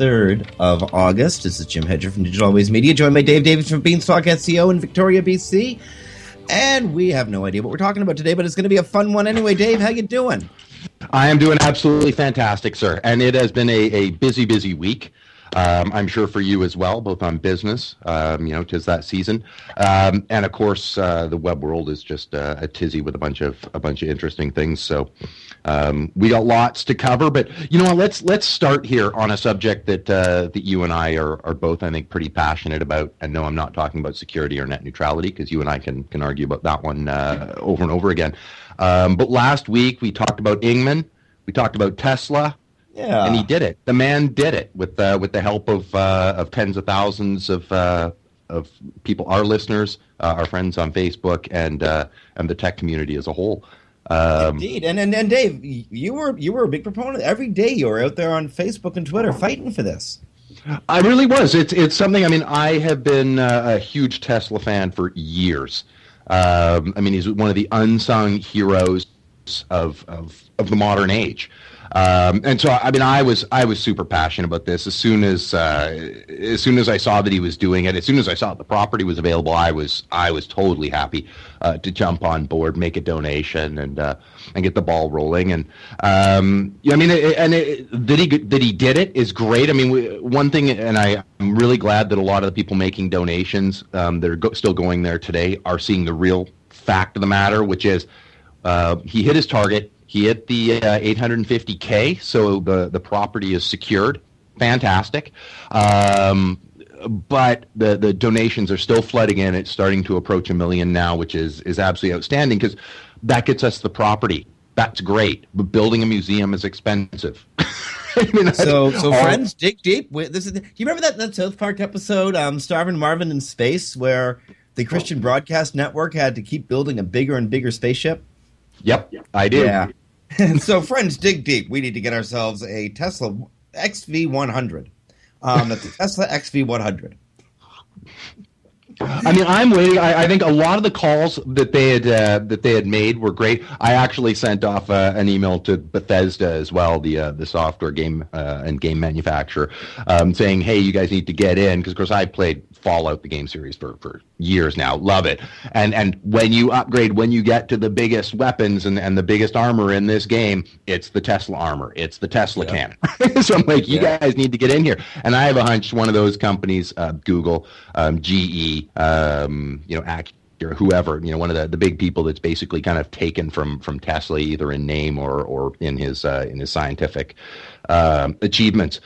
23rd of August. This is Jim Hedger from Digital Always Media, joined by Dave Davies from Beanstalk SEO in Victoria, BC. And we have no idea what we're talking about today, but it's going to be a fun one anyway. Dave, how you doing? I am doing absolutely fantastic, sir. And it has been a, a busy, busy week. Um, I'm sure for you as well, both on business, um, you know, tis that season, um, and of course uh, the web world is just uh, a tizzy with a bunch of a bunch of interesting things. So um, we got lots to cover, but you know what? Let's let's start here on a subject that uh, that you and I are are both, I think, pretty passionate about. And no, I'm not talking about security or net neutrality because you and I can can argue about that one uh, over and over again. Um, but last week we talked about Inman, we talked about Tesla. Yeah. And he did it. The man did it with uh, with the help of uh, of tens of thousands of uh, of people, our listeners, uh, our friends on Facebook, and uh, and the tech community as a whole. Um, Indeed, and, and and Dave, you were you were a big proponent. Every day you were out there on Facebook and Twitter fighting for this. I really was. It's it's something. I mean, I have been uh, a huge Tesla fan for years. Um, I mean, he's one of the unsung heroes of of, of the modern age. Um, and so, I mean, I was I was super passionate about this. As soon as uh, as soon as I saw that he was doing it, as soon as I saw the property was available, I was I was totally happy uh, to jump on board, make a donation, and uh, and get the ball rolling. And um, yeah, I mean, it, and it, that he that he did it is great. I mean, we, one thing, and I, I'm really glad that a lot of the people making donations um, that are go, still going there today are seeing the real fact of the matter, which is uh, he hit his target he hit the uh, 850k, so the the property is secured. Fantastic. Um, but the the donations are still flooding in. It's starting to approach a million now, which is is absolutely outstanding because that gets us the property. That's great, but building a museum is expensive. I mean, so, so all, friends, dig deep. This is. Do you remember that that South Park episode, um, Starvin Marvin in Space, where the Christian Broadcast Network had to keep building a bigger and bigger spaceship? Yep, I did. Yeah. And so, friends, dig deep. We need to get ourselves a Tesla XV100. Um, that's a Tesla XV100. I mean, I'm waiting. I, I, think a lot of the calls that they had uh, that they had made were great. I actually sent off uh, an email to Bethesda as well, the uh, the software game uh, and game manufacturer, um, saying, "Hey, you guys need to get in," because of course I played Fallout, the game series, for, for years now. Love it. And and when you upgrade, when you get to the biggest weapons and, and the biggest armor in this game, it's the Tesla armor. It's the Tesla cannon. so I'm like, you yeah. guys need to get in here. And I have a hunch one of those companies, uh, Google, um, GE, um, you know, Acura, or whoever, you know, one of the, the big people that's basically kind of taken from from Tesla, either in name or or in his uh, in his scientific uh, achievements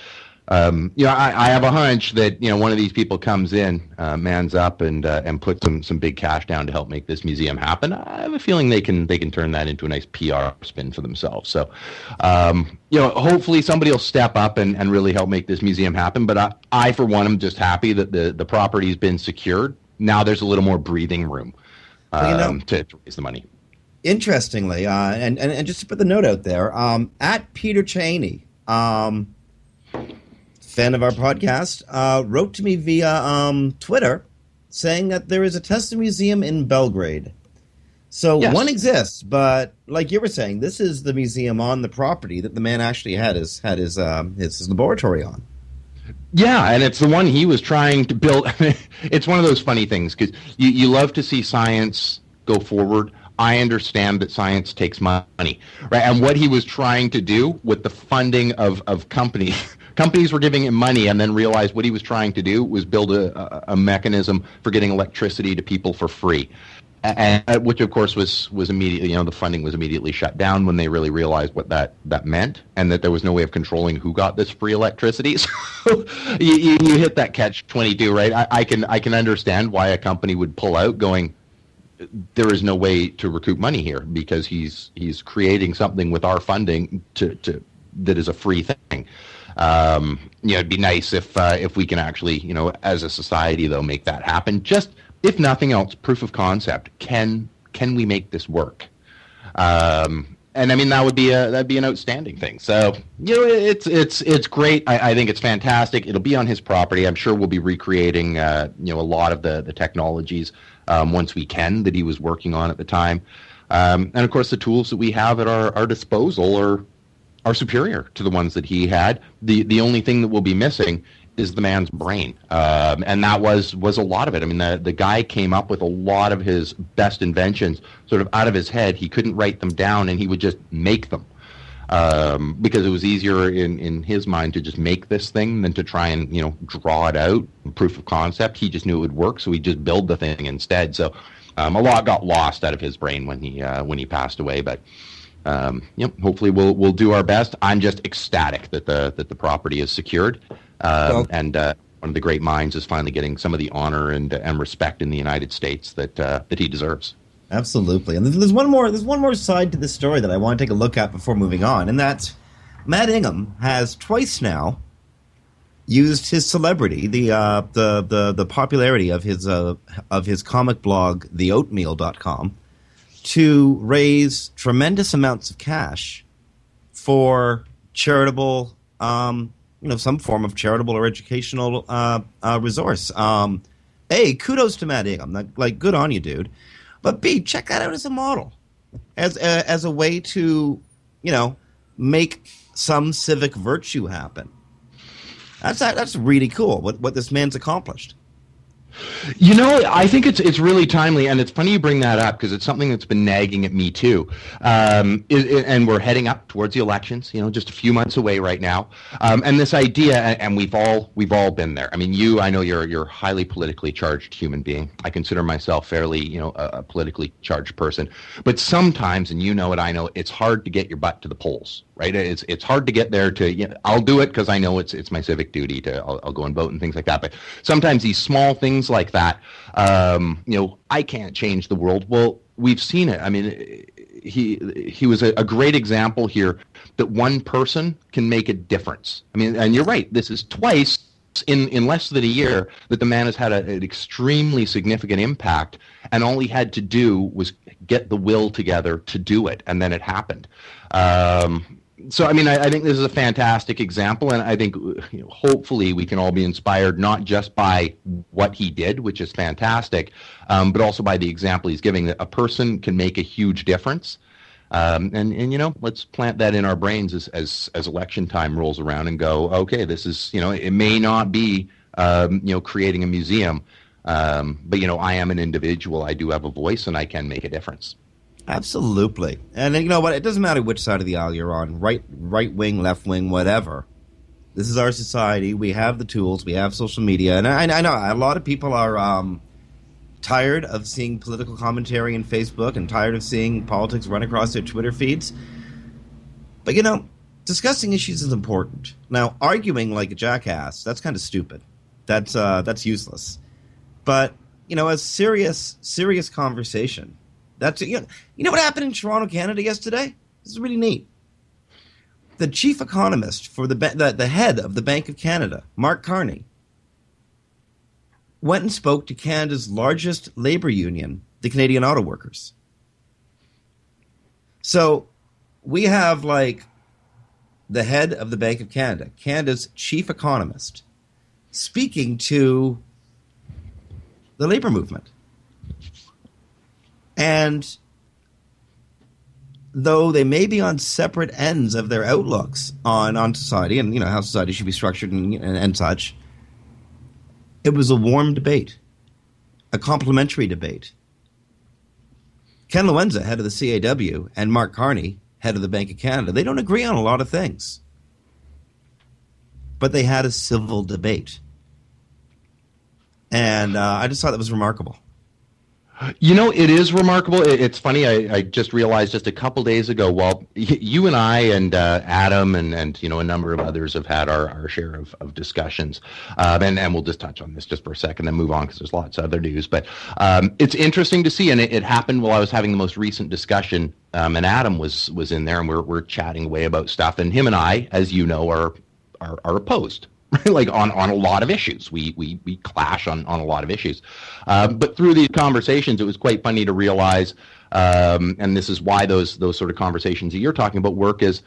um, you know, I, I, have a hunch that you know one of these people comes in, uh, mans up, and uh, and puts some some big cash down to help make this museum happen. I have a feeling they can they can turn that into a nice PR spin for themselves. So, um, you know, hopefully somebody will step up and, and really help make this museum happen. But I, I, for one, am just happy that the the property's been secured. Now there's a little more breathing room um, you know, um, to, to, raise the money. Interestingly, uh, and, and and just to put the note out there, um, at Peter Cheney. Um, fan of our podcast, uh, wrote to me via um, Twitter saying that there is a Tesla museum in Belgrade. So yes. one exists, but like you were saying, this is the museum on the property that the man actually had his had his um, his, his laboratory on. Yeah, and it's the one he was trying to build. it's one of those funny things because you, you love to see science go forward. I understand that science takes money, right? And what he was trying to do with the funding of, of companies companies were giving him money and then realized what he was trying to do was build a, a, mechanism for getting electricity to people for free. and, uh, which of course was was immediately you know the funding was immediately shut down when they really realized what that that meant and that there was no way of controlling who got this free electricity. So you, you, you, hit that catch 22 right? I, I, can i can understand why a company would pull out going there is no way to recoup money here because he's he's creating something with our funding to, to that is a free thing um, you know it'd be nice if uh, if we can actually you know as a society though make that happen just if nothing else, proof of concept. Can can we make this work? Um, and I mean that would be a that'd be an outstanding thing. So you know it's it's it's great. I, I think it's fantastic. It'll be on his property. I'm sure we'll be recreating uh, you know a lot of the the technologies um, once we can that he was working on at the time. Um, and of course, the tools that we have at our, our disposal are are superior to the ones that he had. The the only thing that we'll be missing is the man's brain, um, and that was was a lot of it. I mean, the the guy came up with a lot of his best inventions sort of out of his head. He couldn't write them down, and he would just make them um, because it was easier in in his mind to just make this thing than to try and you know draw it out, proof of concept. He just knew it would work, so he just build the thing instead. So um, a lot got lost out of his brain when he uh, when he passed away, but. Um, yep. Hopefully, we'll we'll do our best. I'm just ecstatic that the that the property is secured. Um, well, and uh, one of the great minds is finally getting some of the honor and, and respect in the United States that uh, that he deserves. Absolutely, and there's one more there's one more side to this story that I want to take a look at before moving on, and that's Matt Inman has twice now used his celebrity, the uh, the the the popularity of his uh, of his comic blog, theoatmeal.com, to raise tremendous amounts of cash for charitable um, you know some form of charitable or educational uh, uh, resource. Um, a, kudos to Matt Inman. Like, like, good on you, dude. But B, check that out as a model, as uh, as a way to, you know, make some civic virtue happen. That's that's really cool. What what this man's accomplished. You know, I think it's it's really timely, and it's funny you bring that up because it's something that's been nagging at me too. Um, it, it, and we're heading up towards the elections. You know, just a few months away right now. Um, and this idea, and we've all we've all been there. I mean, you, I know you're you're a highly politically charged human being. I consider myself fairly, you know, a, a politically charged person. But sometimes, and you know it, I know it's hard to get your butt to the polls right? It's it's hard to get there. To you know, I'll do it because I know it's it's my civic duty to I'll, I'll, go and vote and things like that. But sometimes these small things like that, um, you know, I can't change the world. Well, we've seen it. I mean, he he was a, a great example here that one person can make a difference. I mean, and you're right. This is twice in, in less than a year that the man has had a, an extremely significant impact, and all he had to do was get the will together to do it, and then it happened. Um, so I mean, I, I, think this is a fantastic example, and I think you know, hopefully we can all be inspired not just by what he did, which is fantastic, um, but also by the example he's giving. That a person can make a huge difference, um, and and you know, let's plant that in our brains as as as election time rolls around and go, okay, this is you know, it may not be um, you know creating a museum, um, but you know, I am an individual. I do have a voice, and I can make a difference. Absolutely. And you know what? It doesn't matter which side of the aisle you're on, right right wing, left wing, whatever. This is our society. We have the tools. We have social media, and I, I know a lot of people are um, tired of seeing political commentary in Facebook and tired of seeing politics run across their Twitter feeds. But you know, discussing issues is important. Now, arguing like a jackass—that's kind of stupid. That's uh, that's useless. But you know, a serious serious conversation that's you know, you know what happened in Toronto, Canada yesterday? This is really neat. The chief economist for the, the the head of the Bank of Canada, Mark Carney, went and spoke to Canada's largest labor union, the Canadian Auto Workers. So we have like the head of the Bank of Canada, Canada's chief economist, speaking to the labor movement. And though they may be on separate ends of their outlooks on, on society and you know how society should be structured and, and, and such, it was a warm debate, a complimentary debate. Ken Lewenza, head of the CAW, and Mark Carney, head of the Bank of Canada, they don't agree on a lot of things. But they had a civil debate. And uh, I just thought that was remarkable. You know, it is remarkable. It's funny. I, I just realized just a couple days ago. Well, you and I and uh, Adam and, and you know a number of others have had our, our share of, of discussions, um, and and we'll just touch on this just for a second, then move on because there's lots of other news. But um, it's interesting to see, and it, it, happened while I was having the most recent discussion, um, and Adam was was in there, and we're we're chatting away about stuff, and him and I, as you know, are are, are opposed like on, on a lot of issues. We, we, we clash on, on a lot of issues. Um, but through these conversations, it was quite funny to realize, um, and this is why those, those sort of conversations that you're talking about work is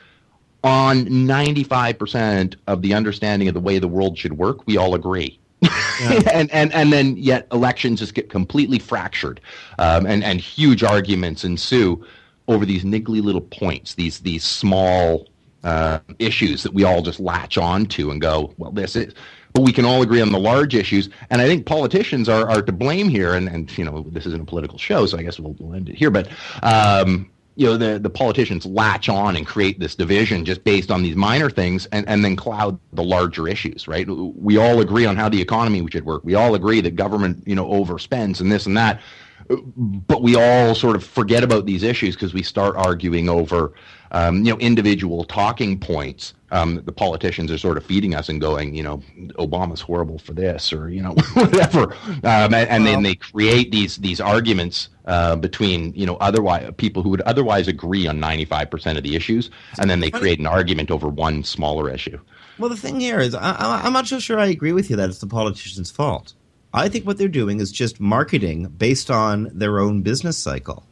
on 95% of the understanding of the way the world should work, we all agree. Yeah. and, and and then yet elections just get completely fractured, um, and and huge arguments ensue over these niggly little points, these these small uh, issues that we all just latch on to and go, well, this is. But we can all agree on the large issues, and I think politicians are, are to blame here. And, and you know, this isn't a political show, so I guess we'll, we'll end it here. But um, you know, the the politicians latch on and create this division just based on these minor things, and and then cloud the larger issues. Right? We all agree on how the economy should work. We all agree that government, you know, overspends and this and that but we all sort of forget about these issues because we start arguing over um, you know individual talking points um, the politicians are sort of feeding us and going you know obama's horrible for this or you know whatever. Um, and, and then they create these these arguments uh, between you know otherwise people who would otherwise agree on 95% of the issues and then they create an argument over one smaller issue. Well the thing here is I, i'm not so sure i agree with you that it's the politicians fault. I think what they're doing is just marketing based on their own business cycle.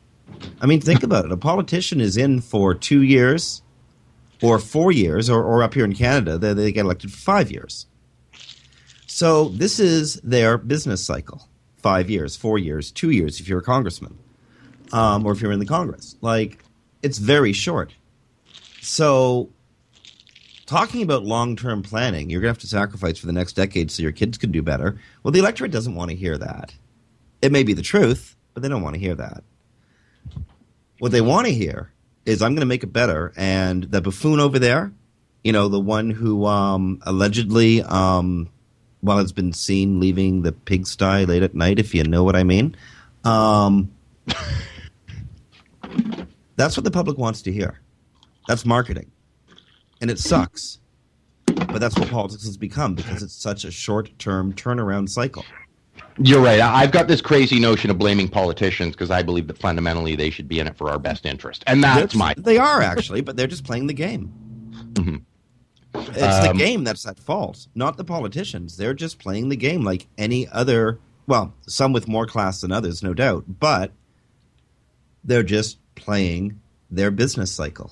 I mean, think about it. A politician is in for two years or four years, or, or up here in Canada, they, they get elected for five years. So this is their business cycle five years, four years, two years if you're a congressman, um, or if you're in the Congress. Like, it's very short. So talking about long term planning, you're going to have to sacrifice for the next decade so your kids can do better. Well, the electorate doesn't want to hear that. It may be the truth, but they don't want to hear that. What they want to hear is I'm going to make it better. And the buffoon over there, you know, the one who um, allegedly, um, well, has been seen leaving the pigsty late at night, if you know what I mean. Um, that's what the public wants to hear. That's marketing and it sucks. But that's what politics has become because it's such a short-term turnaround cycle. You're right. I've got this crazy notion of blaming politicians because I believe that fundamentally they should be in it for our best interest, and that's my. They are actually, but they're just playing the game. Mm-hmm. It's um, the game that's at fault, not the politicians. They're just playing the game like any other. Well, some with more class than others, no doubt, but they're just playing their business cycle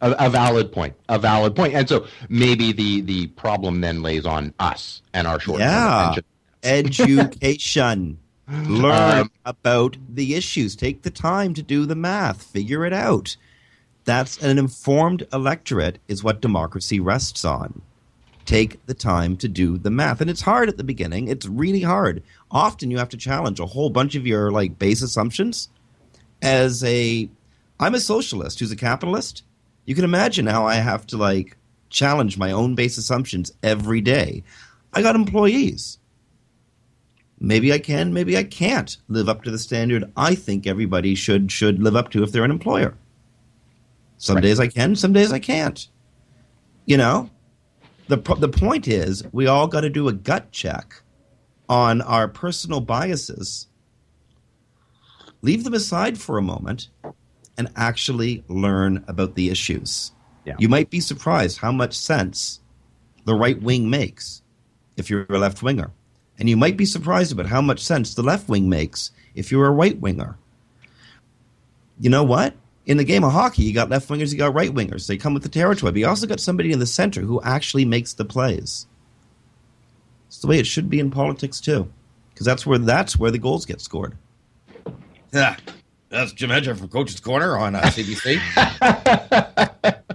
a, a, valid point. A valid point. And so maybe the the problem then lays on us and our short yeah. Education. Learn um, about the issues. Take the time to do the math. Figure it out. That's an informed electorate is what democracy rests on. Take the time to do the math. And it's hard at the beginning. It's really hard. Often you have to challenge a whole bunch of your like base assumptions. As a I'm a socialist who's a capitalist you can imagine how I have to like challenge my own base assumptions every day. I got employees. Maybe I can, maybe I can't live up to the standard I think everybody should should live up to if they're an employer. Some right. days I can, some days I can't. You know, the the point is we all got to do a gut check on our personal biases. Leave them aside for a moment and actually learn about the issues. Yeah. You might be surprised how much sense the right wing makes if you're a left winger. And you might be surprised about how much sense the left wing makes if you're a right winger. You know what? In the game of hockey, you got left wingers, you got right wingers. They come with the territory. But you also got somebody in the center who actually makes the plays. It's the way it should be in politics too, because that's where that's where the goals get scored. Yeah, that's Jim Hedger from Coach's Corner on uh, CBC.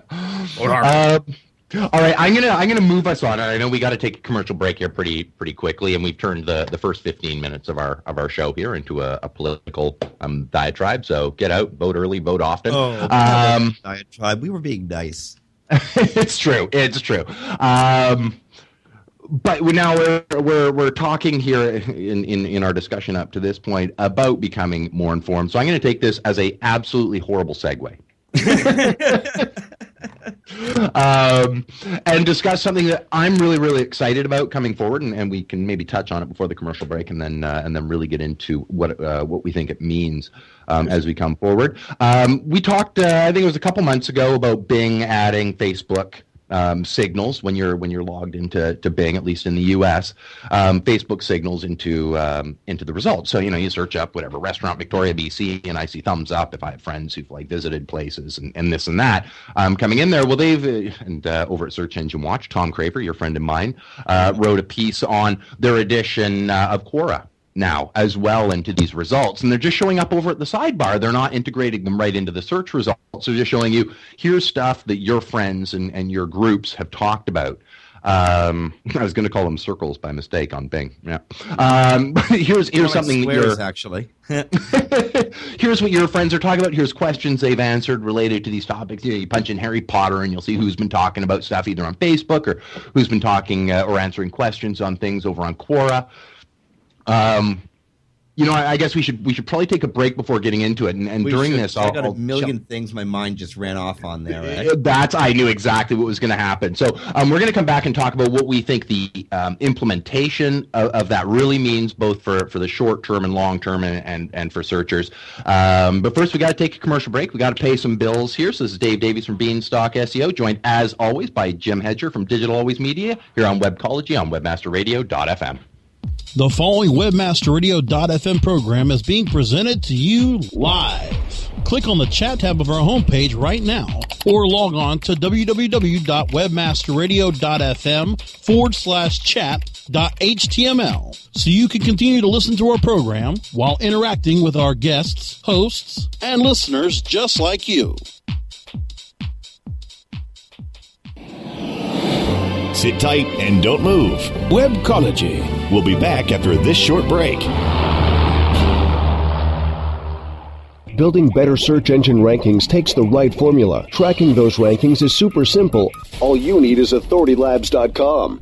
um, all right, I'm gonna I'm gonna move us on. I know we got to take a commercial break here pretty pretty quickly, and we've turned the, the first 15 minutes of our of our show here into a, a political um, diatribe. So get out, vote early, vote often. Oh, um, diatribe. We were being nice. it's true. It's true. Um, but we now we're, we're we're talking here in, in in our discussion up to this point about becoming more informed. So I'm going to take this as a absolutely horrible segue. um, and discuss something that I'm really, really excited about coming forward, and, and we can maybe touch on it before the commercial break, and then uh, and then really get into what uh, what we think it means um, as we come forward. Um, we talked, uh, I think it was a couple months ago, about Bing adding Facebook um, signals when you're when you're logged into to Bing, at least in the U.S. Um, Facebook signals into um, into the results. So you know you search up whatever restaurant Victoria, BC, and I see thumbs up if I have friends who've like visited places and, and this and that um, coming in there. Well, they've uh, and uh, over at Search Engine Watch, Thom Craver, your friend of mine, uh, wrote a piece on their edition uh, of Quora now as well into these results and they're just showing up over at the sidebar they're not integrating them right into the search results they're just showing you here's stuff that your friends and, and your groups have talked about um, I was going to call them circles by mistake on Bing. Yeah. Um, here's here's something squares, actually. here's what your friends are talking about. Here's questions they've answered related to these topics. You, know, you punch in Harry Potter, and you'll see who's been talking about stuff either on Facebook or who's been talking uh, or answering questions on things over on Quora. Um, you know, I, I, guess we should we should probably take a break before getting into it. And, and during should. this, I I'll, got a I'll million things my mind just ran off on there. Right? That's I knew exactly what was going to happen. So um, we're going to come back and talk about what we think the um, implementation of, of, that really means, both for, for the short term and long term, and, and and for searchers. Um, but first, we got to take a commercial break. We got to pay some bills here. So this is Dave Davies from Beanstalk SEO, joined as always by Jim Hedger from Digital Always Media here on Webcology on WebmasterRadio.fm. The following WebmasterRadio.fm program is being presented to you live. Click on the chat tab of our homepage right now or log on to www.webmasterradio.fm forward slash chat.html so you can continue to listen to our program while interacting with our guests, hosts, and listeners just like you. Sit tight and don't move. Webcology. We'll be back after this short break. Building better search engine rankings takes the right formula. Tracking those rankings is super simple. All you need is authoritylabs.com.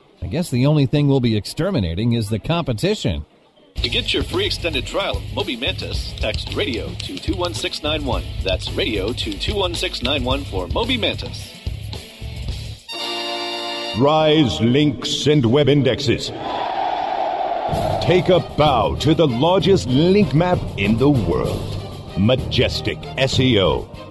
I guess the only thing we'll be exterminating is the competition. To get your free extended trial of Moby Mantis, text radio to 21691. That's radio to 21691 for Moby Mantis. Rise links and web indexes. Take a bow to the largest link map in the world. Majestic SEO.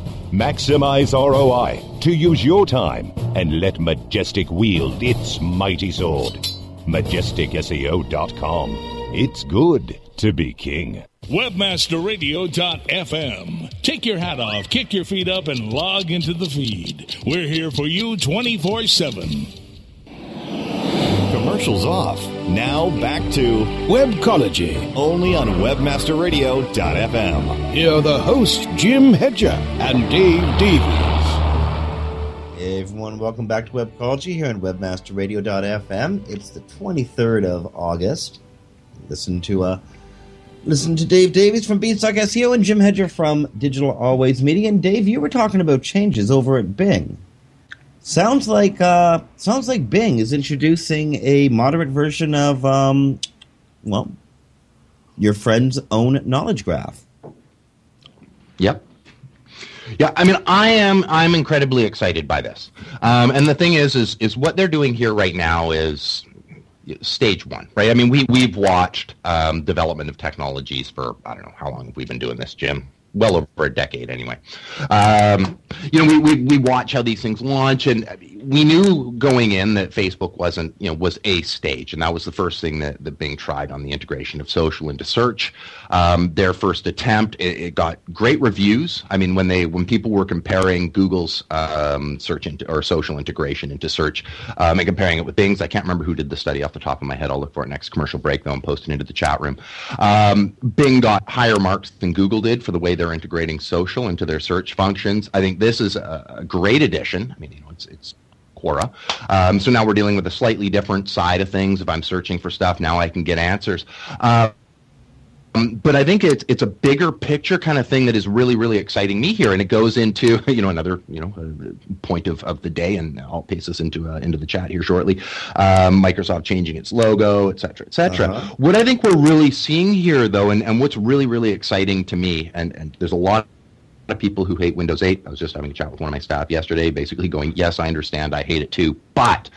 Maximize ROI to use your time and let Majestic wield its mighty sword. MajesticSEO.com. It's good to be king. Webmasterradio.fm. Take your hat off, kick your feet up, and log into the feed. We're here for you 24 7. Commercials off. Now back to Webcology, only on WebmasterRadio.fm. Here are the hosts, Jim Hedger and Dave Davies. Hey everyone, welcome back to Webcology here on WebmasterRadio.fm. It's the 23rd of August. Listen to uh, listen to Dave Davies from Beanstalk SEO and Jim Hedger from Digital Always Media. And Dave, you were talking about changes over at Bing. Sounds like uh, sounds like Bing is introducing a moderate version of um, well, your friend's own knowledge graph. Yep. Yeah, I mean, I am I'm incredibly excited by this. Um, and the thing is, is is what they're doing here right now is stage one, right? I mean, we we've watched um, development of technologies for I don't know how long have we been doing this, Jim? Well over a decade, anyway. Um, you know, we, we we watch how these things launch, and we knew going in that Facebook wasn't, you know, was a stage, and that was the first thing that, that Bing tried on the integration of social into search. Um, their first attempt, it, it, got great reviews. I mean, when they when people were comparing Google's um, search into, or social integration into search um, and comparing it with Bing's, I can't remember who did the study off the top of my head. I'll look for it next commercial break though and post it into the chat room. Um, Bing got higher marks than Google did for the way they're integrating social into their search functions. I think this is a, a great addition. I mean, you know, it's it's Quora. Um, so now we're dealing with a slightly different side of things. If I'm searching for stuff, now I can get answers. Uh, um, but I think it's it's a bigger picture kind of thing that is really really exciting me here, and it goes into you know another you know uh, point of, of the day, and I'll paste this into uh, into the chat here shortly. Um, Microsoft changing its logo, et cetera, et cetera. Uh-huh. What I think we're really seeing here, though, and, and what's really really exciting to me, and and there's a lot of people who hate Windows 8. I was just having a chat with one of my staff yesterday, basically going, "Yes, I understand. I hate it too." But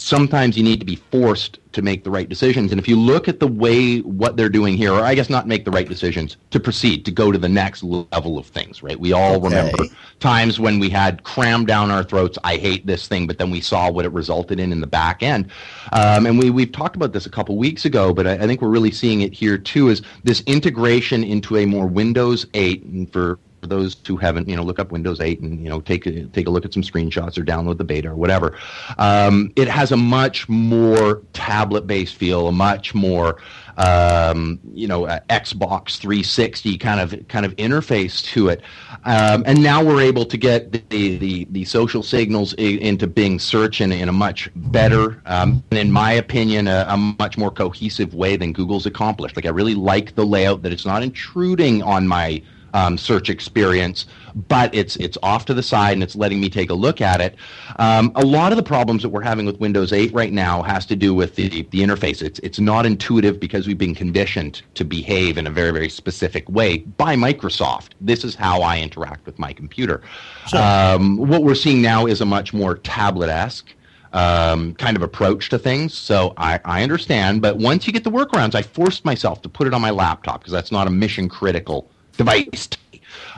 sometimes you need to be forced to make the right decisions. And if you look at the way what they're doing here, or I guess not make the right decisions, to proceed, to go to the next level of things, right? We all okay. remember times when we had crammed down our throats, I hate this thing, but then we saw what it resulted in in the back end. Um, and we, we've talked about this a couple weeks ago, but I, I think we're really seeing it here too, is this integration into a more Windows 8, and for for those who haven't, you know, look up Windows 8 and you know take a, take a look at some screenshots or download the beta or whatever. Um, it has a much more tablet-based feel, a much more um, you know uh, Xbox 360 kind of kind of interface to it. Um, and now we're able to get the the, the social signals into Bing search in, in a much better, um, in my opinion, a, a much more cohesive way than Google's accomplished. Like I really like the layout that it's not intruding on my um, search experience, but it's it's off to the side and it's letting me take a look at it. Um, a lot of the problems that we're having with Windows 8 right now has to do with the the interface. It's it's not intuitive because we've been conditioned to behave in a very very specific way by Microsoft. This is how I interact with my computer. Sure. Um, what we're seeing now is a much more tablet-esque. Um, kind of approach to things. So I, I understand, but once you get the workarounds, I forced myself to put it on my laptop because that's not a mission critical device.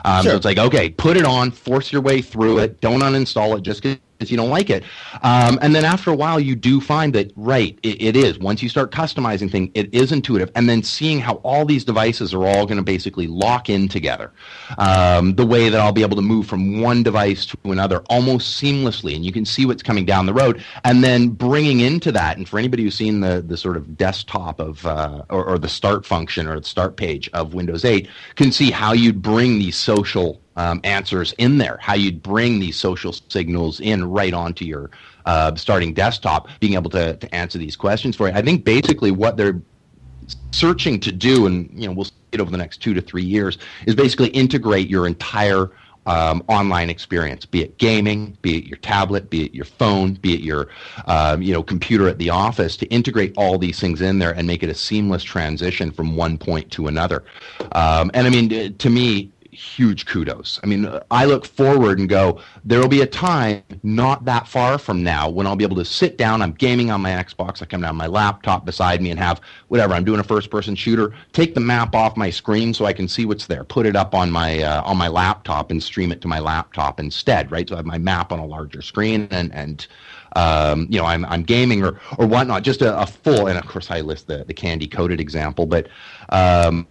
Um, sure. So it's like, okay, put it on, force your way through it. Don't uninstall it just because you don't like it. Um, and then after a while, you do find that, right, it, it is. Once you start customizing things, it is intuitive. And then seeing how all these devices are all going to basically lock in together. Um, the way that I'll be able to move from one device to another almost seamlessly. And you can see what's coming down the road. And then bringing into that, and for anybody who's seen the, the sort of desktop of, uh, or, or the start function or the start page of Windows 8, can see how you'd bring these social um, answers in there, how you'd bring these social signals in right onto your uh, starting desktop, being able to, to answer these questions for you. I think basically what they're searching to do, and you know we'll see it over the next two to three years, is basically integrate your entire um, online experience, be it gaming, be it your tablet, be it your phone, be it your um, you know computer at the office, to integrate all these things in there and make it a seamless transition from one point to another. Um, and I mean, to me, huge kudos. I mean, I look forward and go, there will be a time not that far from now when I'll be able to sit down. I'm gaming on my Xbox. I come down my laptop beside me and have whatever. I'm doing a first person shooter. Take the map off my screen so I can see what's there. Put it up on my uh, on my laptop and stream it to my laptop instead. Right. So I have my map on a larger screen and and um, you know, I'm, I'm gaming or, or whatnot, just a, a, full, and of course I list the, the candy coated example, but, um,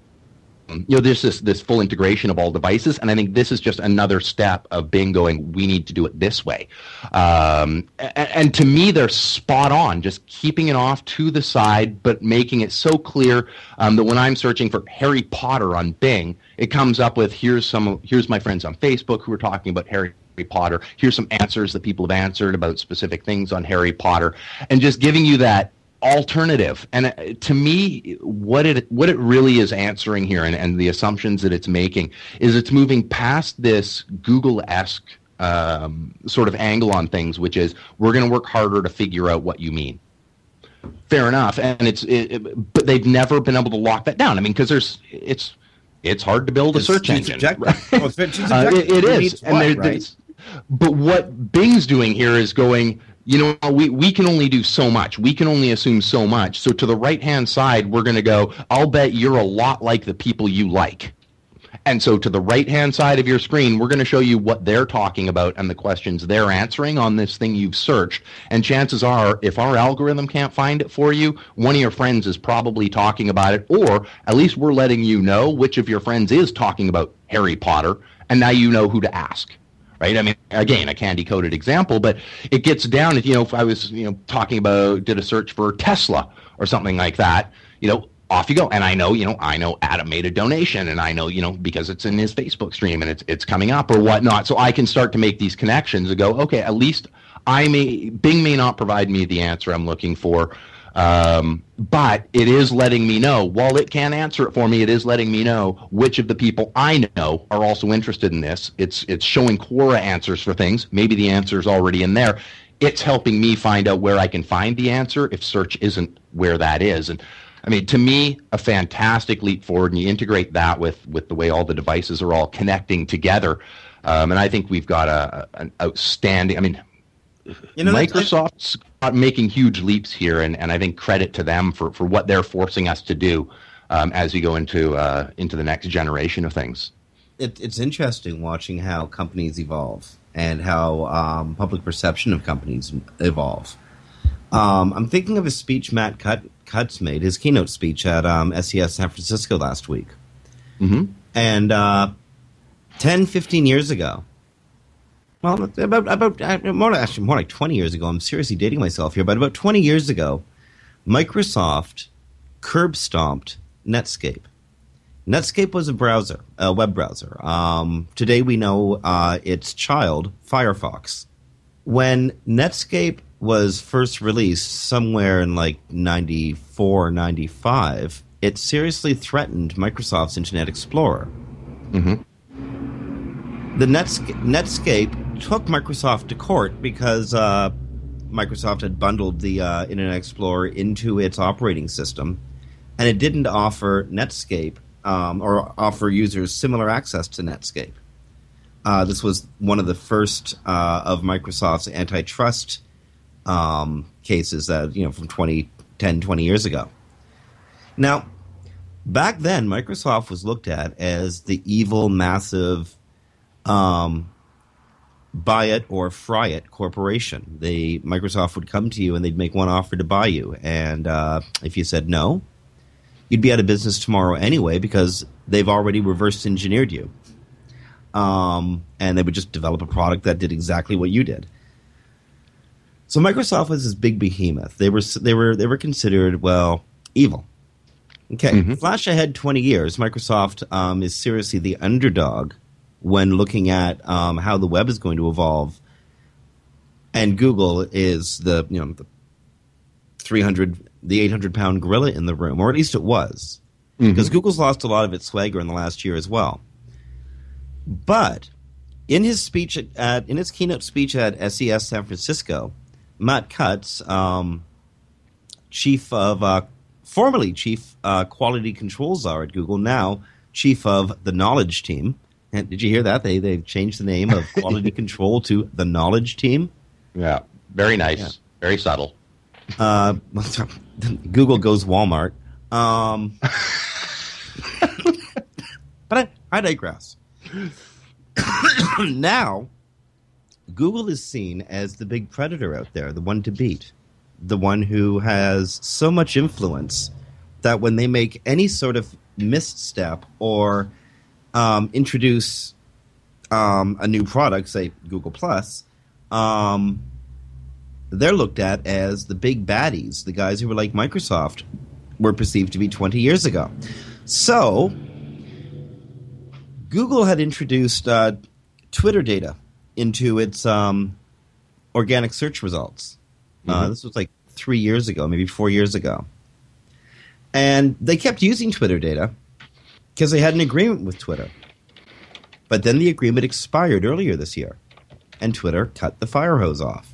you know, there's this this full integration of all devices, and I think this is just another step of Bing going. We need to do it this way, um, and, and, to me, they're spot on. Just keeping it off to the side, but making it so clear um, that when I'm searching for Harry Potter on Bing, it comes up with here's some here's my friends on Facebook who are talking about Harry Potter. Here's some answers that people have answered about specific things on Harry Potter, and just giving you that alternative. And uh, to me, what it what it really is answering here, and, and the assumptions that it's making, is it's moving past this Google esque um, sort of angle on things, which is we're going to work harder to figure out what you mean. Fair enough, and it's it, it, but they've never been able to lock that down. I mean, because there's it's it's hard to build a search engine. right? Well, Uh, it- it is, and there- right? but what Bing's doing here is going. You know, we, we can only do so much. We can only assume so much. So to the right hand side, we're going to go. I'll bet you're a lot like the people you like. And so to the right hand side of your screen, we're going to show you what they're talking about and the questions they're answering on this thing you've searched. And chances are, if our algorithm can't find it for you, one of your friends is probably talking about it, or at least we're letting you know which of your friends is talking about Harry Potter, and now you know who to ask. Right? I mean, again, a candy coated example, but it gets down to, you know, if I was, you know, talking about, did a search for Tesla or something like that, you know, off you go. And I know, you know, I know Adam made a donation and I know, you know, because it's in his Facebook stream and it's it's coming up or whatnot. So I can start to make these connections and go, okay, at least I may Bing may not provide me the answer I'm looking for. Um, but it is letting me know, while it can't answer it for me, it is letting me know which of the people I know are also interested in this. It's it's showing Quora answers for things. Maybe the answer is already in there. It's helping me find out where I can find the answer if search isn't where that is. And I mean, to me, a fantastic leap forward, and you integrate that with with the way all the devices are all connecting together. Um, and I think we've got a, an outstanding. I mean, You know, Microsoft's making huge leaps here, and, and I think credit to them for, for what they're forcing us to do um, as we go into uh, into the next generation of things. it, it's interesting watching how companies evolve and how um, public perception of companies evolve. Um, I'm thinking of a speech Matt Cut, Cutts made, his keynote speech at um, SES San Francisco last week. Mm-hmm. And uh, 10, 15 years ago, well, about, about uh, more, actually more like 20 years ago, I'm seriously dating myself here, but about 20 years ago, Microsoft curb stomped Netscape. Netscape was a browser, a web browser. Um, today we know uh, its child, Firefox. When Netscape was first released somewhere in like 94, 95, it seriously threatened Microsoft's Internet Explorer. Mm-hmm. The Netscape, Netscape took Microsoft to court because uh, Microsoft had bundled the uh, Internet Explorer into its operating system, and it didn't offer Netscape um, or offer users similar access to Netscape. Uh, this was one of the first uh, of Microsoft's antitrust um, cases that you know from 20, 10, 20 years ago. Now, back then, Microsoft was looked at as the evil, massive, um, buy it or fry it corporation. They Microsoft would come to you and they'd make one offer to buy you, and uh, if you said no, you'd be out of business tomorrow anyway because they've already reverse engineered you. Um, and they would just develop a product that did exactly what you did. So Microsoft was this big behemoth. They were they were they were considered well evil. Okay, flash ahead twenty years. Microsoft um, is seriously the underdog when looking at um, how the web is going to evolve, and Google is the you know the three hundred the eight hundred pound gorilla in the room, or at least it was, because Google's lost a lot of its swagger in the last year as well. But in his speech at, at in his keynote speech at SES San Francisco, Matt Cutts, um, chief of uh, formerly chief uh, quality control czar at Google, now chief of the knowledge team. And did you hear that they they've changed the name of quality control to the knowledge team? Yeah, very nice, Yeah. very subtle. Uh, Google goes Walmart. Um, but I, I digress. now, Google is seen as the big predator out there, the one to beat, the one who has so much influence that when they make any sort of misstep or um, introduce um, a new product, say Google Plus, um, they're looked at as the big baddies, the guys who were like Microsoft were perceived to be 20 years ago. So, Google had introduced uh, Twitter data into its um, organic search results. Uh, Mhm. this was like three years ago, maybe four years ago. And they kept using Twitter data because they had an agreement with Twitter. But then the agreement expired earlier this year. and Twitter cut the fire hose off.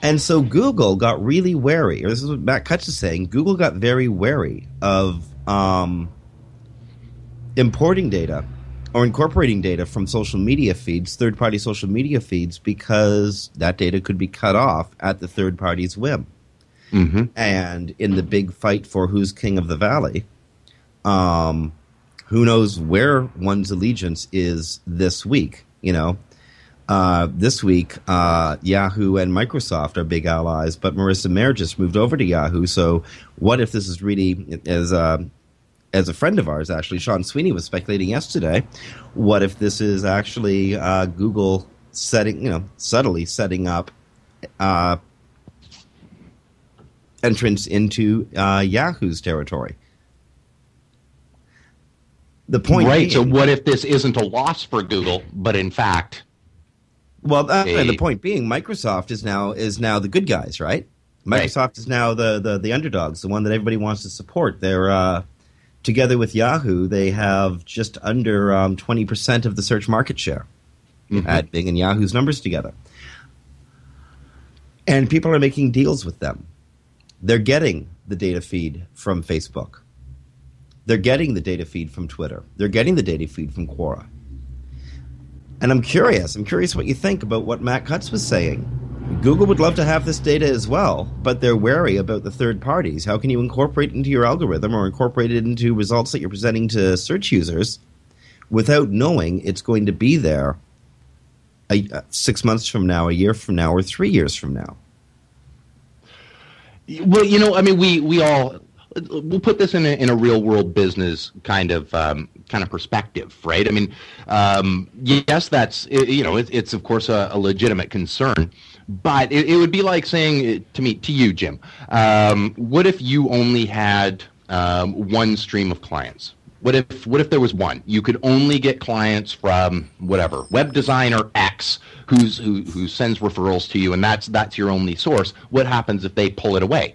And so Google got really wary, or this is what Matt Cutts is saying. Google got very wary of um, importing data or incorporating data from social media feeds, third party social media feeds, because that data could be cut off at the third party's whim. Mm-hmm. And in the big fight for who's king of the valley, um, who knows where one's allegiance is this week? You know, uh, this week, uh, Yahoo and Microsoft are big allies, but Marissa Mayer just moved over to Yahoo. So, what if this is really, as uh, as a friend of ours, actually, Sean Sweeney was speculating yesterday, what if this is actually uh, Google setting, you know, subtly setting up uh, entrance into uh, Yahoo's territory? The point, right? so, what if this isn't a loss for Google, but in fact, Well, uh, a- the point being, Microsoft is now is now the good guys, right? Microsoft is now the, the the underdogs, the one that everybody wants to support. They're uh, together with Yahoo. They have just under um, twenty percent of the search market share. at Bing and Yahoo's numbers together, and people are making deals with them. They're getting the data feed from Facebook. They're getting the data feed from Twitter. They're getting the data feed from Quora. And I'm curious. I'm curious what you think about what Matt Cutts was saying. Google would love to have this data as well, but they're wary about the third parties. How can you incorporate into your algorithm or incorporate it into results that you're presenting to search users without knowing it's going to be there a, uh, six months from now, a year from now, or three years from now? Well, you know, I mean, we we all we'll put this in a, in a real world business kind of um, kind of perspective, right? I mean, um, yes, that's you know, it, it's of course a, a legitimate concern, but it, it would be like saying uh, to me, to you, Jim, um, what if you only had um, one stream of clients? What if what if there was one? You could only get clients from whatever web designer X who's who who sends referrals to you, and that's that's your only source. What happens if they pull it away?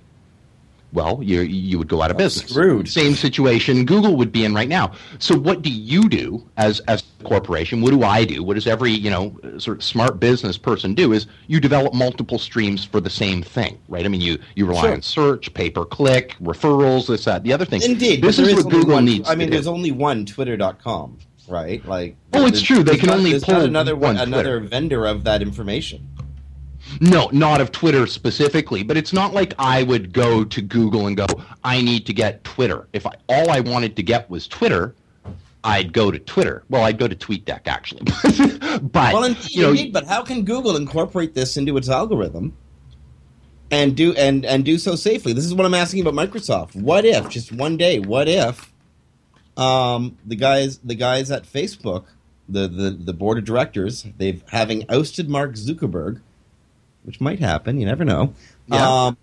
Well, you you would go out of business. screwed. Same situation Google would be in right now. So what do you do as as a corporation? What do I do? What does every you know sort of smart business person do? Is you develop multiple streams for the same thing, right? I mean, you you rely Sure. on search, pay per click, referrals, this that, the other thing. Indeed, this is what Google one, needs. I mean, there's do. only one Twitter.com, right? Like, Oh, it's true. They can not- only pull another one another vendor of that information. No, not of Twitter specifically, but it's not like I would go to Google and go, I need to get Twitter. If I, all I wanted to get was Twitter, I'd go to Twitter. Well, I'd go to TweetDeck actually, but well, indeed, you know, indeed, but how can Google incorporate this into its algorithm and do and and do so safely? This is what I'm asking about Microsoft. What if just one day? What if um, the guys the guys at Facebook, the, the the board of directors, they've having ousted Mark Zuckerberg, which might happen. You never know. Yeah. Um,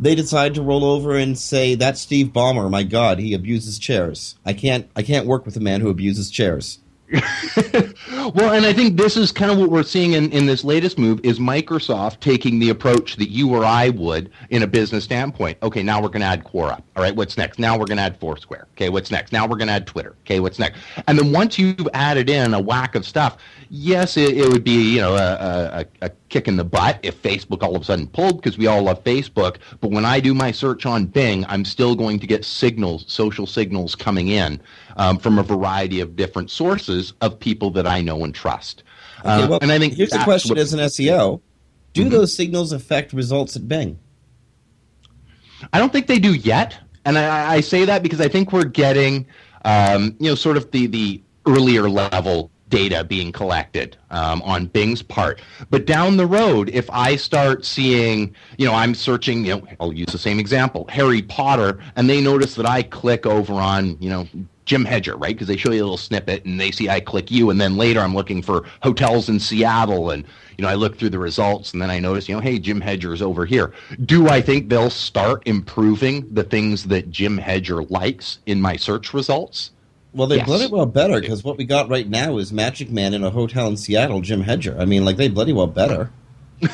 they decide to roll over and say that's Steve Ballmer. My God, he abuses chairs. I can't I can't work with a man who abuses chairs. Well, and I think this is kind of what we're seeing in, in this latest move is Microsoft taking the approach that you or I would in a business standpoint. Okay, now we're going to add Quora. All right, what's next? Now we're going to add Foursquare. Okay, what's next? Now we're going to add Twitter. Okay, what's next? And then once you've added in a whack of stuff, yes, it, it would be you know a, a, a kick in the butt if Facebook all of a sudden pulled because we all love Facebook. But when I do my search on Bing, I'm still going to get signals, social signals coming in um, from a variety of different sources of people that I know and trust. Okay, Uh, and I think here's the question as an SEO: Do Mhm. those signals affect results at Bing? I don't think they do yet, and I, I say that because I think we're getting, um, you know, sort of the the earlier level data being collected um, on Bing's part. But down the road, if I start seeing, you know, I'm searching, you know, I'll use the same example, Harry Potter, and they notice that I click over on, you know. Jim Hedger, right? Because they show you a little snippet and they see I click you, and then later I'm looking for hotels in Seattle, and you know I look through the results, and then I notice, you know, hey, Jim Hedger is over here. Do I think they'll start improving the things that Jim Hedger likes in my search results? Well, they Yes. bloody well better because what we got right now is Magic Man in a hotel in Seattle, Jim Hedger. I mean, like they bloody well better.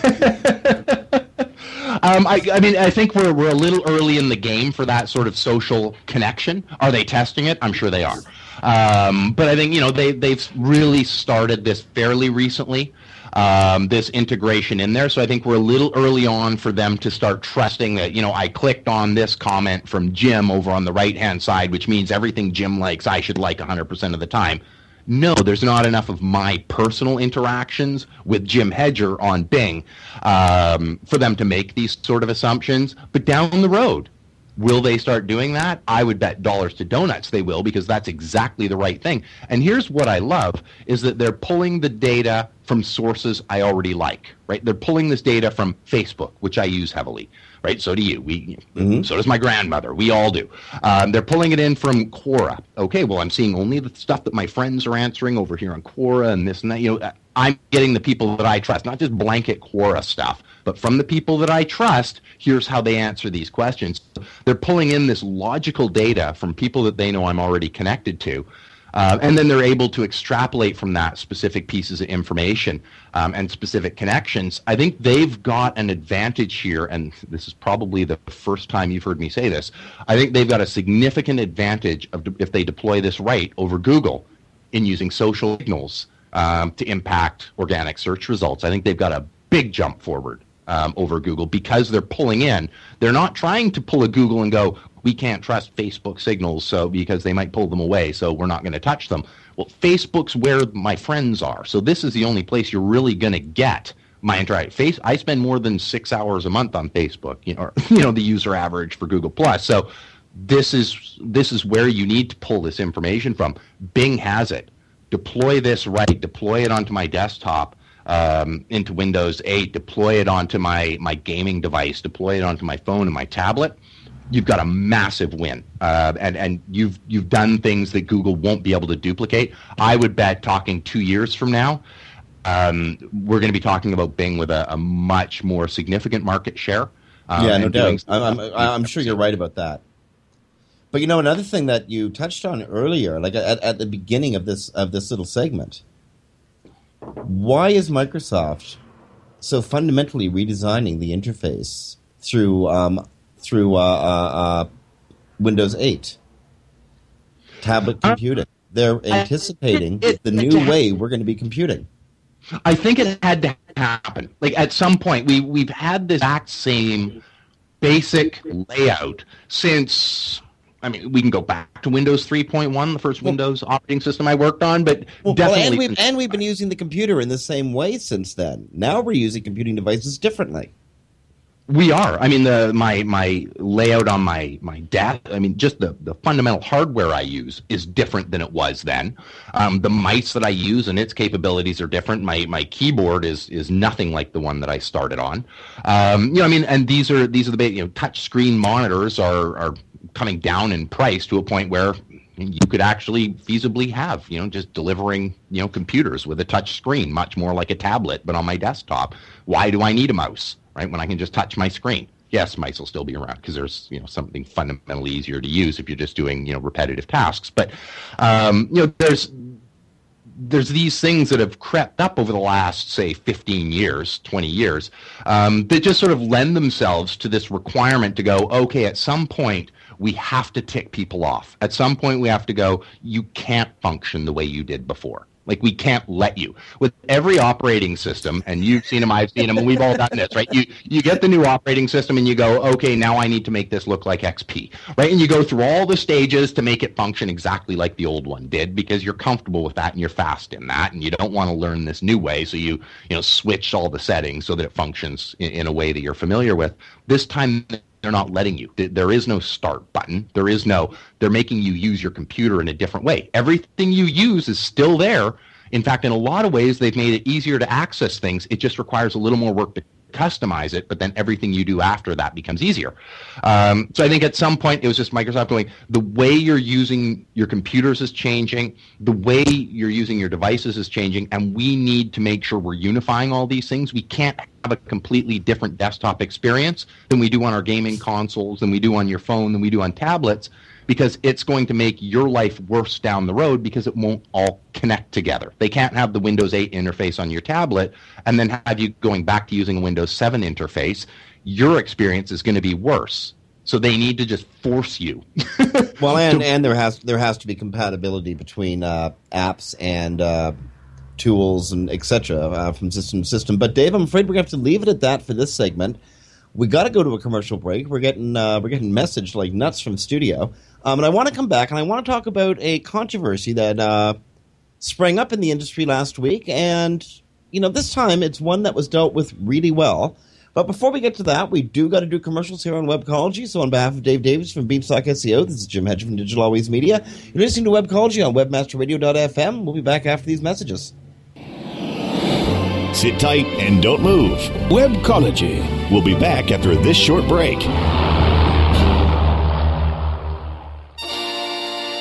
Um, I, I mean, I think we're we're a little early in the game for that sort of social connection. Are they testing it? I'm sure they are. Um, but I think you know they they've really started this fairly recently. Um, this integration in there. So I think we're a little early on for them to start trusting that, you know, I clicked on this comment from Jim over on the right hand side, which means everything Jim likes, I should like 100% of the time. No, there's not enough of my personal interactions with Jim Hedger on Bing um, for them to make these sort of assumptions. But down the road, Will they start doing that? I would bet dollars to donuts they will because that's exactly the right thing. And here's what I love is that they're pulling the data from sources I already like, right? They're pulling this data from Facebook, which I use heavily, right? So do you. We, mm-hmm. so does my grandmother. We all do. Um, they're pulling it in from Quora. Okay, well, I'm seeing only the stuff that my friends are answering over here on Quora and this and that. You know, I'm getting the people that I trust, not just blanket Quora stuff. But from the people that I trust, here's how they answer these questions. They're pulling in this logical data from people that they know I'm already connected to. Uh, and then they're able to extrapolate from that specific pieces of information um, and specific connections. I think they've got an advantage here, and this is probably the first time you've heard me say this. I think they've got a significant advantage of if they deploy this right over Google in using social signals um, to impact organic search results. I think they've got a big jump forward um, over Google because they're pulling in. They're not trying to pull a Google and go, we can't trust Facebook signals, so because they might pull them away, so we're not going to touch them. Well, Facebook's where my friends are, so this is the only place you're really going to get my entire face. I spend more than six hours a month on Facebook, you know, or, you know, the user average for Google Plus. So this is this is where you need to pull this information from. Bing has it. Deploy this right. Deploy it onto my desktop um, into Windows 8, deploy it onto my, my gaming device, deploy it onto my phone and my tablet, you've got a massive win. Uh, and, and you've, you've done things that Google won't be able to duplicate. I would bet talking two years from now, um, we're going to be talking about Bing with a, a much more significant market share. Um, yeah, no doubt. I'm, I'm, I'm sure you're right about that. But you know, another thing that you touched on earlier, like at, at the beginning of this of this little segment, why is Microsoft so fundamentally redesigning the interface through um, through uh, uh, uh, Windows 8 tablet computing? They're anticipating it, the new way we're going to be computing. I think it had to happen. Like at some point, we we've had this exact same basic layout since I mean, we can go back to Windows 3.1, the first well, Windows operating system I worked on, but well, definitely. Well, and, we've, and we've been using the computer in the same way since then. Now we're using computing devices differently. We are. I mean, the my my layout on my my desk. I mean, just the the fundamental hardware I use is different than it was then. Um, the mice that I use and its capabilities are different. My my keyboard is is nothing like the one that I started on. Um, you know, I mean, and these are these are the you know touch screen monitors are are coming down in price to a point where you could actually feasibly have, you know, just delivering, you know, computers with a touch screen, much more like a tablet, but on my desktop. Why do I need a mouse, right? When I can just touch my screen. Yes, mice will still be around because there's, you know, something fundamentally easier to use if you're just doing, you know, repetitive tasks. But, um, you know, there's there's these things that have crept up over the last, say, 15 years, 20 years, um, that just sort of lend themselves to this requirement to go, okay, at some point, we have to tick people off. At some point, we have to go, you can't function the way you did before. Like we can't let you. With every operating system, and you've seen them, I've seen them, and we've all done this, right? You you get the new operating system and you go, okay, now I need to make this look like XP, right? And you go through all the stages to make it function exactly like the old one did because you're comfortable with that and you're fast in that, and you don't want to learn this new way, so you you know switch all the settings so that it functions in, in a way that you're familiar with. This time they're not letting you. There is no start button. There is no, they're making you use your computer in a different way. Everything you use is still there. In fact, in a lot of ways, they've made it easier to access things. It just requires a little more work to customize it, but then everything you do after that becomes easier. Um, so I think at some point it was just Microsoft going, the way you're using your computers is changing, the way you're using your devices is changing, and we need to make sure we're unifying all these things. We can't have a completely different desktop experience than we do on our gaming consoles, than we do on your phone, than we do on tablets because it's going to make your life worse down the road because it won't all connect together. They can't have the Windows 8 interface on your tablet and then have you going back to using a Windows 7 interface. Your experience is going to be worse So they need to just force you. well, and and there has there has to be compatibility between uh, apps and uh, tools and etc. Uh, from system to system. But Dave, I'm afraid we're going to have to leave it at that for this segment. We got to go to a commercial break. We're getting uh, we're getting messaged like nuts from studio, um, and I want to come back and I want to talk about a controversy that uh, sprang up in the industry last week, and you know this time it's one that was dealt with really well. But before we get to that, we do got to do commercials here on Webcology. So on behalf of Dave Davies from Beanstalk SEO, this is Jim Hedger from Digital Always Media. You're listening to Webcology on WebmasterRadio.fm. We'll be back after these messages. Sit tight and don't move. Webcology. We'll be back after this short break.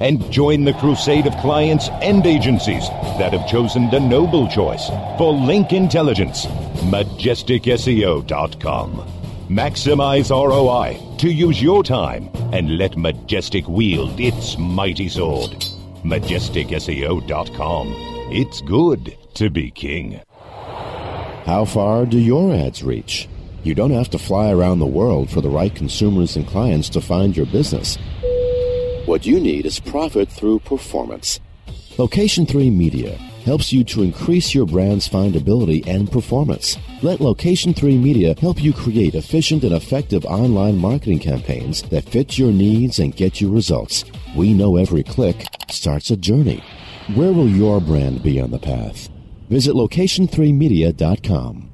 and join the crusade of clients and agencies that have chosen the noble choice for link intelligence. MajesticSEO.com. Maximize ROI to use your time and let Majestic wield its mighty sword. MajesticSEO.com. It's good to be king. How far do your ads reach? You don't have to fly around the world for the right consumers and clients to find your business. What you need is profit through performance. Location 3 Media helps you to increase your brand's findability and performance. Let Location 3 Media help you create efficient and effective online marketing campaigns that fit your needs and get you results. We know every click starts a journey. Where will your brand be on the path? Visit location3media.com.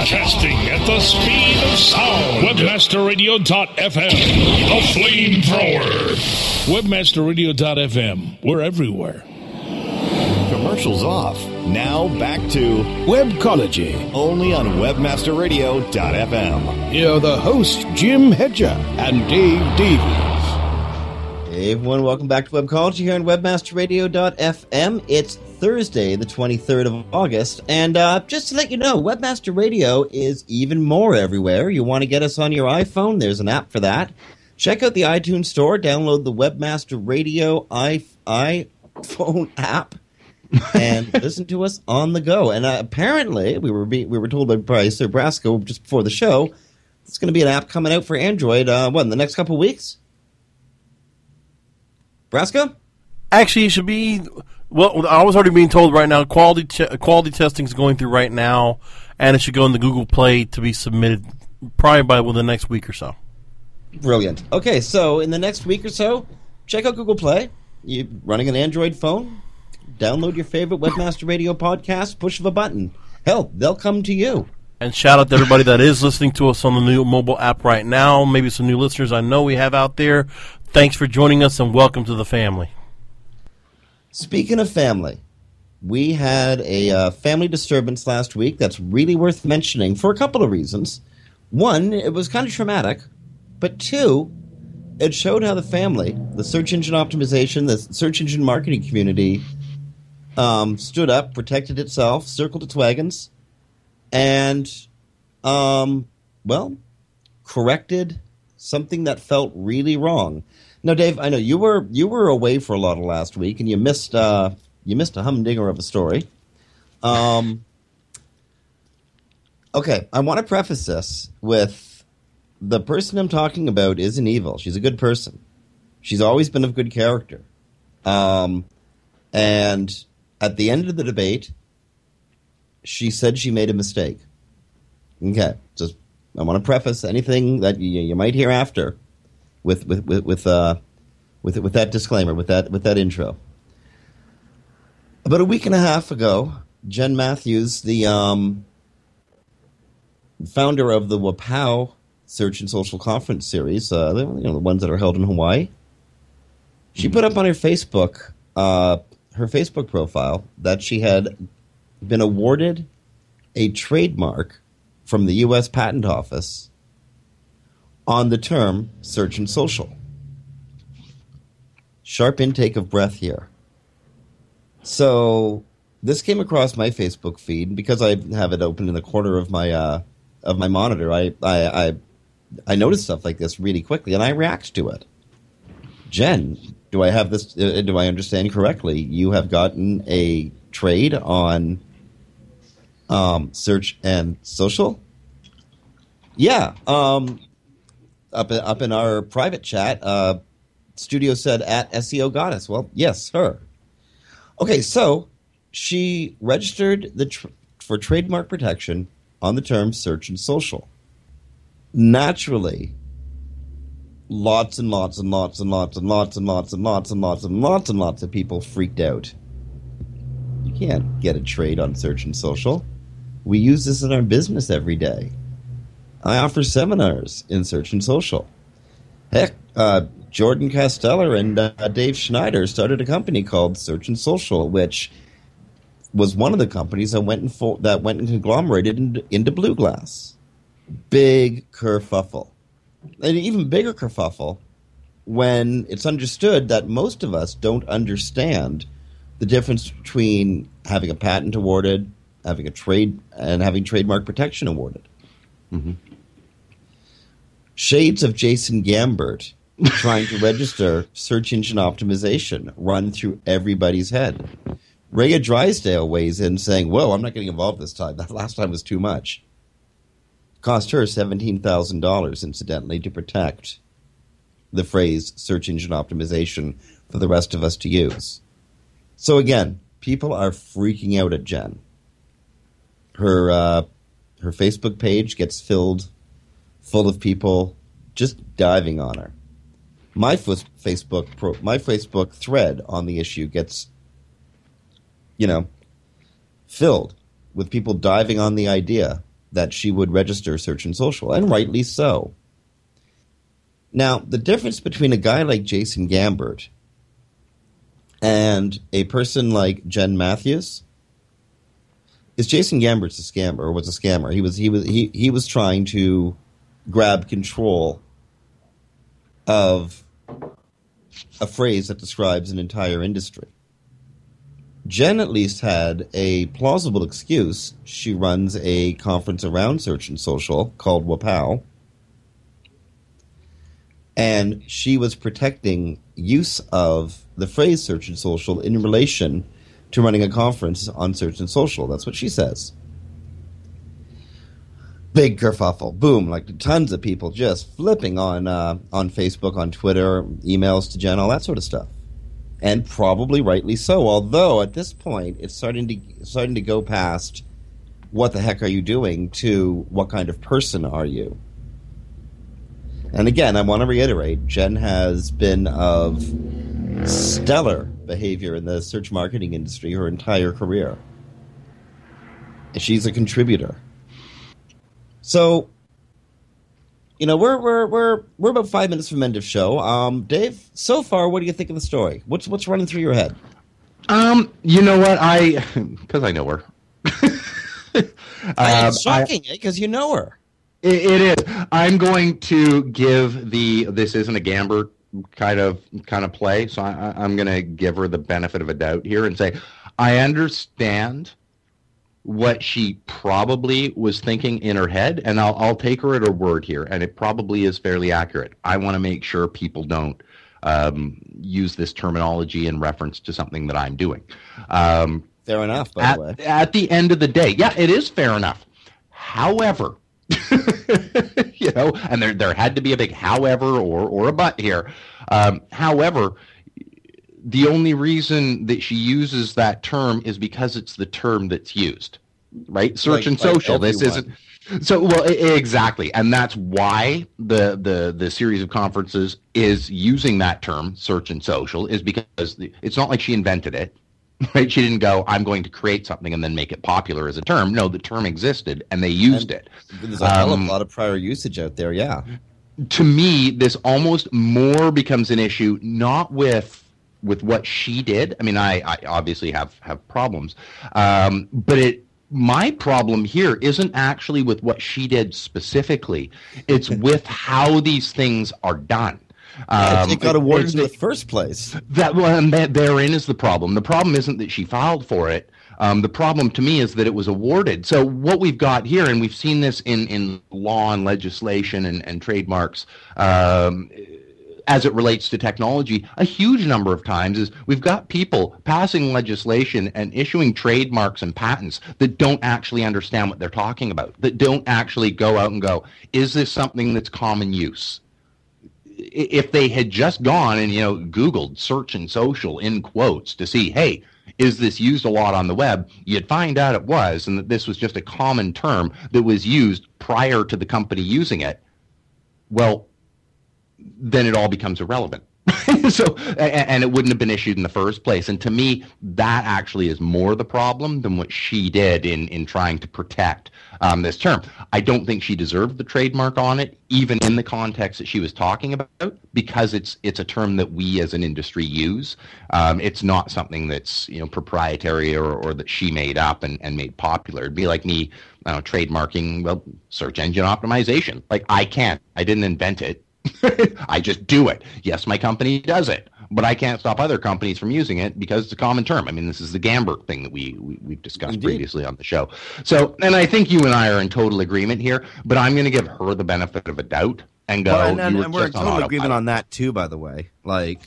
Podcasting at the speed of sound. Webmasterradio.fm. The flamethrower. Webmasterradio.fm. We're everywhere. Commercials off. Now back to Webcology, only on WebmasterRadio.fm. Here are the hosts, Jim Hedger and Dave Davies. Hey everyone, welcome back to Webcology here on WebmasterRadio.fm. It's Thursday, the 23rd of August, and uh, just to let you know, Webmaster Radio is even more everywhere. You want to get us on your iPhone? There's an app for that. Check out the iTunes Store, download the Webmaster Radio i- iPhone app, and listen to us on the go. And uh, apparently, we were be- we were told by Bryce or Brasco just before the show, it's going to be an app coming out for Android. Uh, what in the next couple weeks? Brasco? Actually, it should be. Well, I was already being told right now. Quality che- quality testing is going through right now, and it should go in the Google Play to be submitted probably by within the next week or so. Brilliant. Okay, so in the next week or so, check out Google Play. You running an Android phone? Download your favorite Webmaster Radio podcast. Push of a button. Hell, they'll come to you. And shout out to everybody that is listening to us on the new mobile app right now. Maybe some new listeners I know we have out there. Thanks for joining us and welcome to the family. Speaking of family, we had a uh, family disturbance last week that's really worth mentioning for a couple of reasons. One, it was kind of traumatic, but two, it showed how the family, the search engine optimization, the search engine marketing community, um, stood up, protected itself, circled its wagons, and, um, well, corrected something that felt really wrong. Now, Dave, I know you were you were away for a lot of last week, and you missed uh, you missed a humdinger of a story. Um, okay, I want to preface this with the person I'm talking about isn't evil. She's a good person. She's always been of good character. Um, and at the end of the debate, she said she made a mistake. Okay, just I want to preface anything that you, you might hear after with with with with, uh, with with that disclaimer, with that with that intro. About a week and a half ago, Jen Matthews, the um, founder of the Wapow Search and Social Conference series, uh, you know the ones that are held in Hawaii, she put up on her Facebook, uh, her Facebook profile, that she had been awarded a trademark from the U.S. Patent Office on the term search and social. Sharp intake of breath here. So this came across my Facebook feed because I have it open in the corner of my uh, of my monitor. I, I I I notice stuff like this really quickly and I react to it. Jen, do I have this? Uh, do I understand correctly? You have gotten a trade on um, search and social. Yeah, um, up up in our private chat, uh, studio said at SEO Goddess. Well, yes, her. Okay, so she registered the tr- for trademark protection on the term search and social. Naturally, lots and lots and lots and lots and lots and lots and lots and lots and lots and lots of people freaked out. You can't get a trade on search and social. We use this in our business every day. I offer seminars in search and social. Heck, uh, Jordan Kasteler and uh, Dave Snyder started a company called Search and Social, which was one of the companies that went and fo- that went and conglomerated into, into Blue Glass. Big kerfuffle, an even bigger kerfuffle when it's understood that most of us don't understand the difference between having a patent awarded, having a trade, and having trademark protection awarded. Mm-hmm. Shades of Jason Gambert trying to register search engine optimization run through everybody's head. Rhea Drysdale weighs in saying, Whoa, I'm not getting involved this time. That last time was too much. Cost her $17,000, incidentally, to protect the phrase search engine optimization for the rest of us to use. So again, people are freaking out at Jen. Her uh, her Facebook page gets filled full of people just diving on her. My Facebook pro, my Facebook thread on the issue gets you know filled with people diving on the idea that she would register search and social and rightly so. Now, the difference between a guy like Jason Gambert and a person like Jen Matthews is Jason Gambert's a scammer or was a scammer. He was he was he, he was trying to grab control of a phrase that describes an entire industry. Jen at least had a plausible excuse. She runs a conference around search and social called WAPOW. And she was protecting use of the phrase search and social in relation to running a conference on search and social. That's what she says. Big kerfuffle, boom! Like tons of people just flipping on uh, on Facebook, on Twitter, emails to Jen, all that sort of stuff, and probably rightly so. Although at this point, it's starting to starting to go past what the heck are you doing to what kind of person are you. And again, I want to reiterate, Jen has been of stellar behavior in the search marketing industry her entire career. She's a contributor. So, you know, we're we're we're we're about five minutes from end of show. Um, Dave, so far, what do you think of the story? What's what's running through your head? Um, you know what? I because I know her. It's shocking because you know her. It, it is. I'm going to give the this isn't a Gambert kind of kind of play, so I, I'm going to give her the benefit of a doubt here and say I understand what she probably was thinking in her head, and I'll, I'll take her at her word here, and it probably is fairly accurate. I want to make sure people don't um, use this terminology in reference to something that I'm doing. Um, fair enough, by at, the way. At the end of the day, yeah, it is fair enough. However, you know, and there there had to be a big however or or a but here. Um, however, the only reason that she uses that term is because it's the term that's used. right? Search Like- and like social. This isn't so well exactly, and that's why the the the series of conferences is using that term, search and social, is because the, it's not like she invented it. Right? She didn't go, I'm going to create something and then make it popular as a term. No, the term existed and they used it. There's a Um, a lot of prior usage out there. Yeah. to me, this almost more becomes an issue not with with what she did. I mean, I, I obviously have have problems, um, but it my problem here isn't actually with what she did specifically. It's with how these things are done. Um, it got awarded in the first place. that well, and that therein is the problem. The problem isn't that she filed for it. Um, the problem to me is that it was awarded. So what we've got here, and we've seen this in in law and legislation and, and trademarks. Um, as it relates to technology, a huge number of times is we've got people passing legislation and issuing trademarks and patents that don't actually understand what they're talking about, that don't actually go out and go, is this something that's common use? If they had just gone and you know googled search and social in quotes to see hey is this used a lot on the web you'd find out it was and that this was just a common term that was used prior to the company using it well then it all becomes irrelevant. So and it wouldn't have been issued in the first place. And to me that actually is more the problem than what she did in in trying to protect um, this term. I don't think she deserved the trademark on it even in the context that she was talking about because it's it's a term that we as an industry use. Um, it's not something that's you know proprietary or, or that she made up and, and made popular. It'd be like me trademarking well search engine optimization. Like i can't. I didn't invent it I just do it. Yes, my company does it, but I can't stop other companies from using it because it's a common term. I mean, this is the Gambert thing that we, we we've discussed Indeed. previously on the show. So, and I think you and I are in total agreement here. But I'm going to give her the benefit of a doubt and go. Well, and, and, "You and we're in total autopilot." agreement on that too. By the way, like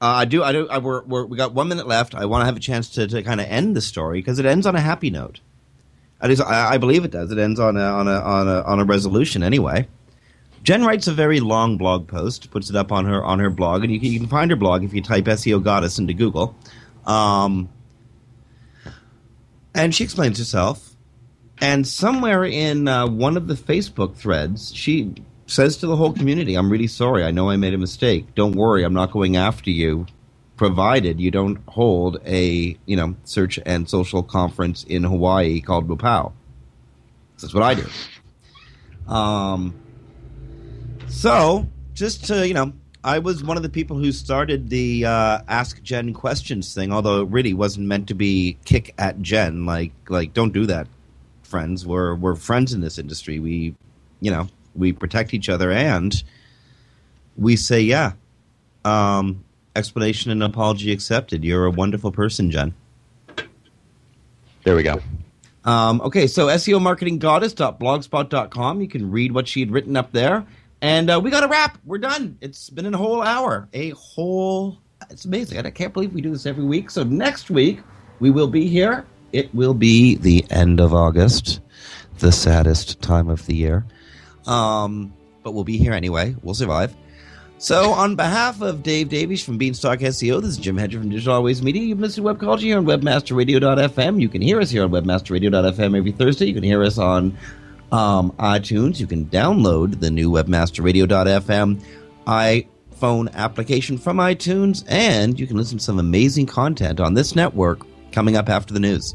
uh, I do, I do. I, we're, we're, we got one minute left. I want to have a chance to, to kind of end the story because it ends on a happy note. At least I, I believe it does. It ends on a on a on a on a resolution anyway. Jen writes a very long blog post, puts it up on her on her blog, and you can, you can find her blog if you type SEO Goddess into Google. Um, and she explains herself. And somewhere in uh, one of the Facebook threads, she says to the whole community, I'm really sorry. I know I made a mistake. Don't worry. I'm not going after you, provided you don't hold a, you know, search and social conference in Hawaii called Bupau. That's what I do. Um, so, just to, you know, I was one of the people who started the uh, Ask Jen questions thing, although it really wasn't meant to be kick at Jen. Like, like don't do that, friends. We're we're friends in this industry. We, you know, we protect each other, and we say, yeah, um, explanation and apology accepted. You're a wonderful person, Jen. There we go. Um, okay, so SEO marketing goddess.blogspot.com. You can read what she had written up there. And uh, we got a wrap. We're done. It's been a whole hour. A whole. It's amazing. I can't believe we do this every week. So next week, we will be here. It will be the end of August, the saddest time of the year. Um, but we'll be here anyway. We'll survive. So, on behalf of Dave Davies from Beanstalk SEO, this is Jim Hedger from Digital Always Media. You've listened to Webcology here on WebmasterRadio.fm. You can hear us here on WebmasterRadio.fm every Thursday. You can hear us on um, iTunes. You can download the new WebmasterRadio.fm iPhone application from iTunes, and you can listen to some amazing content on this network coming up after the news.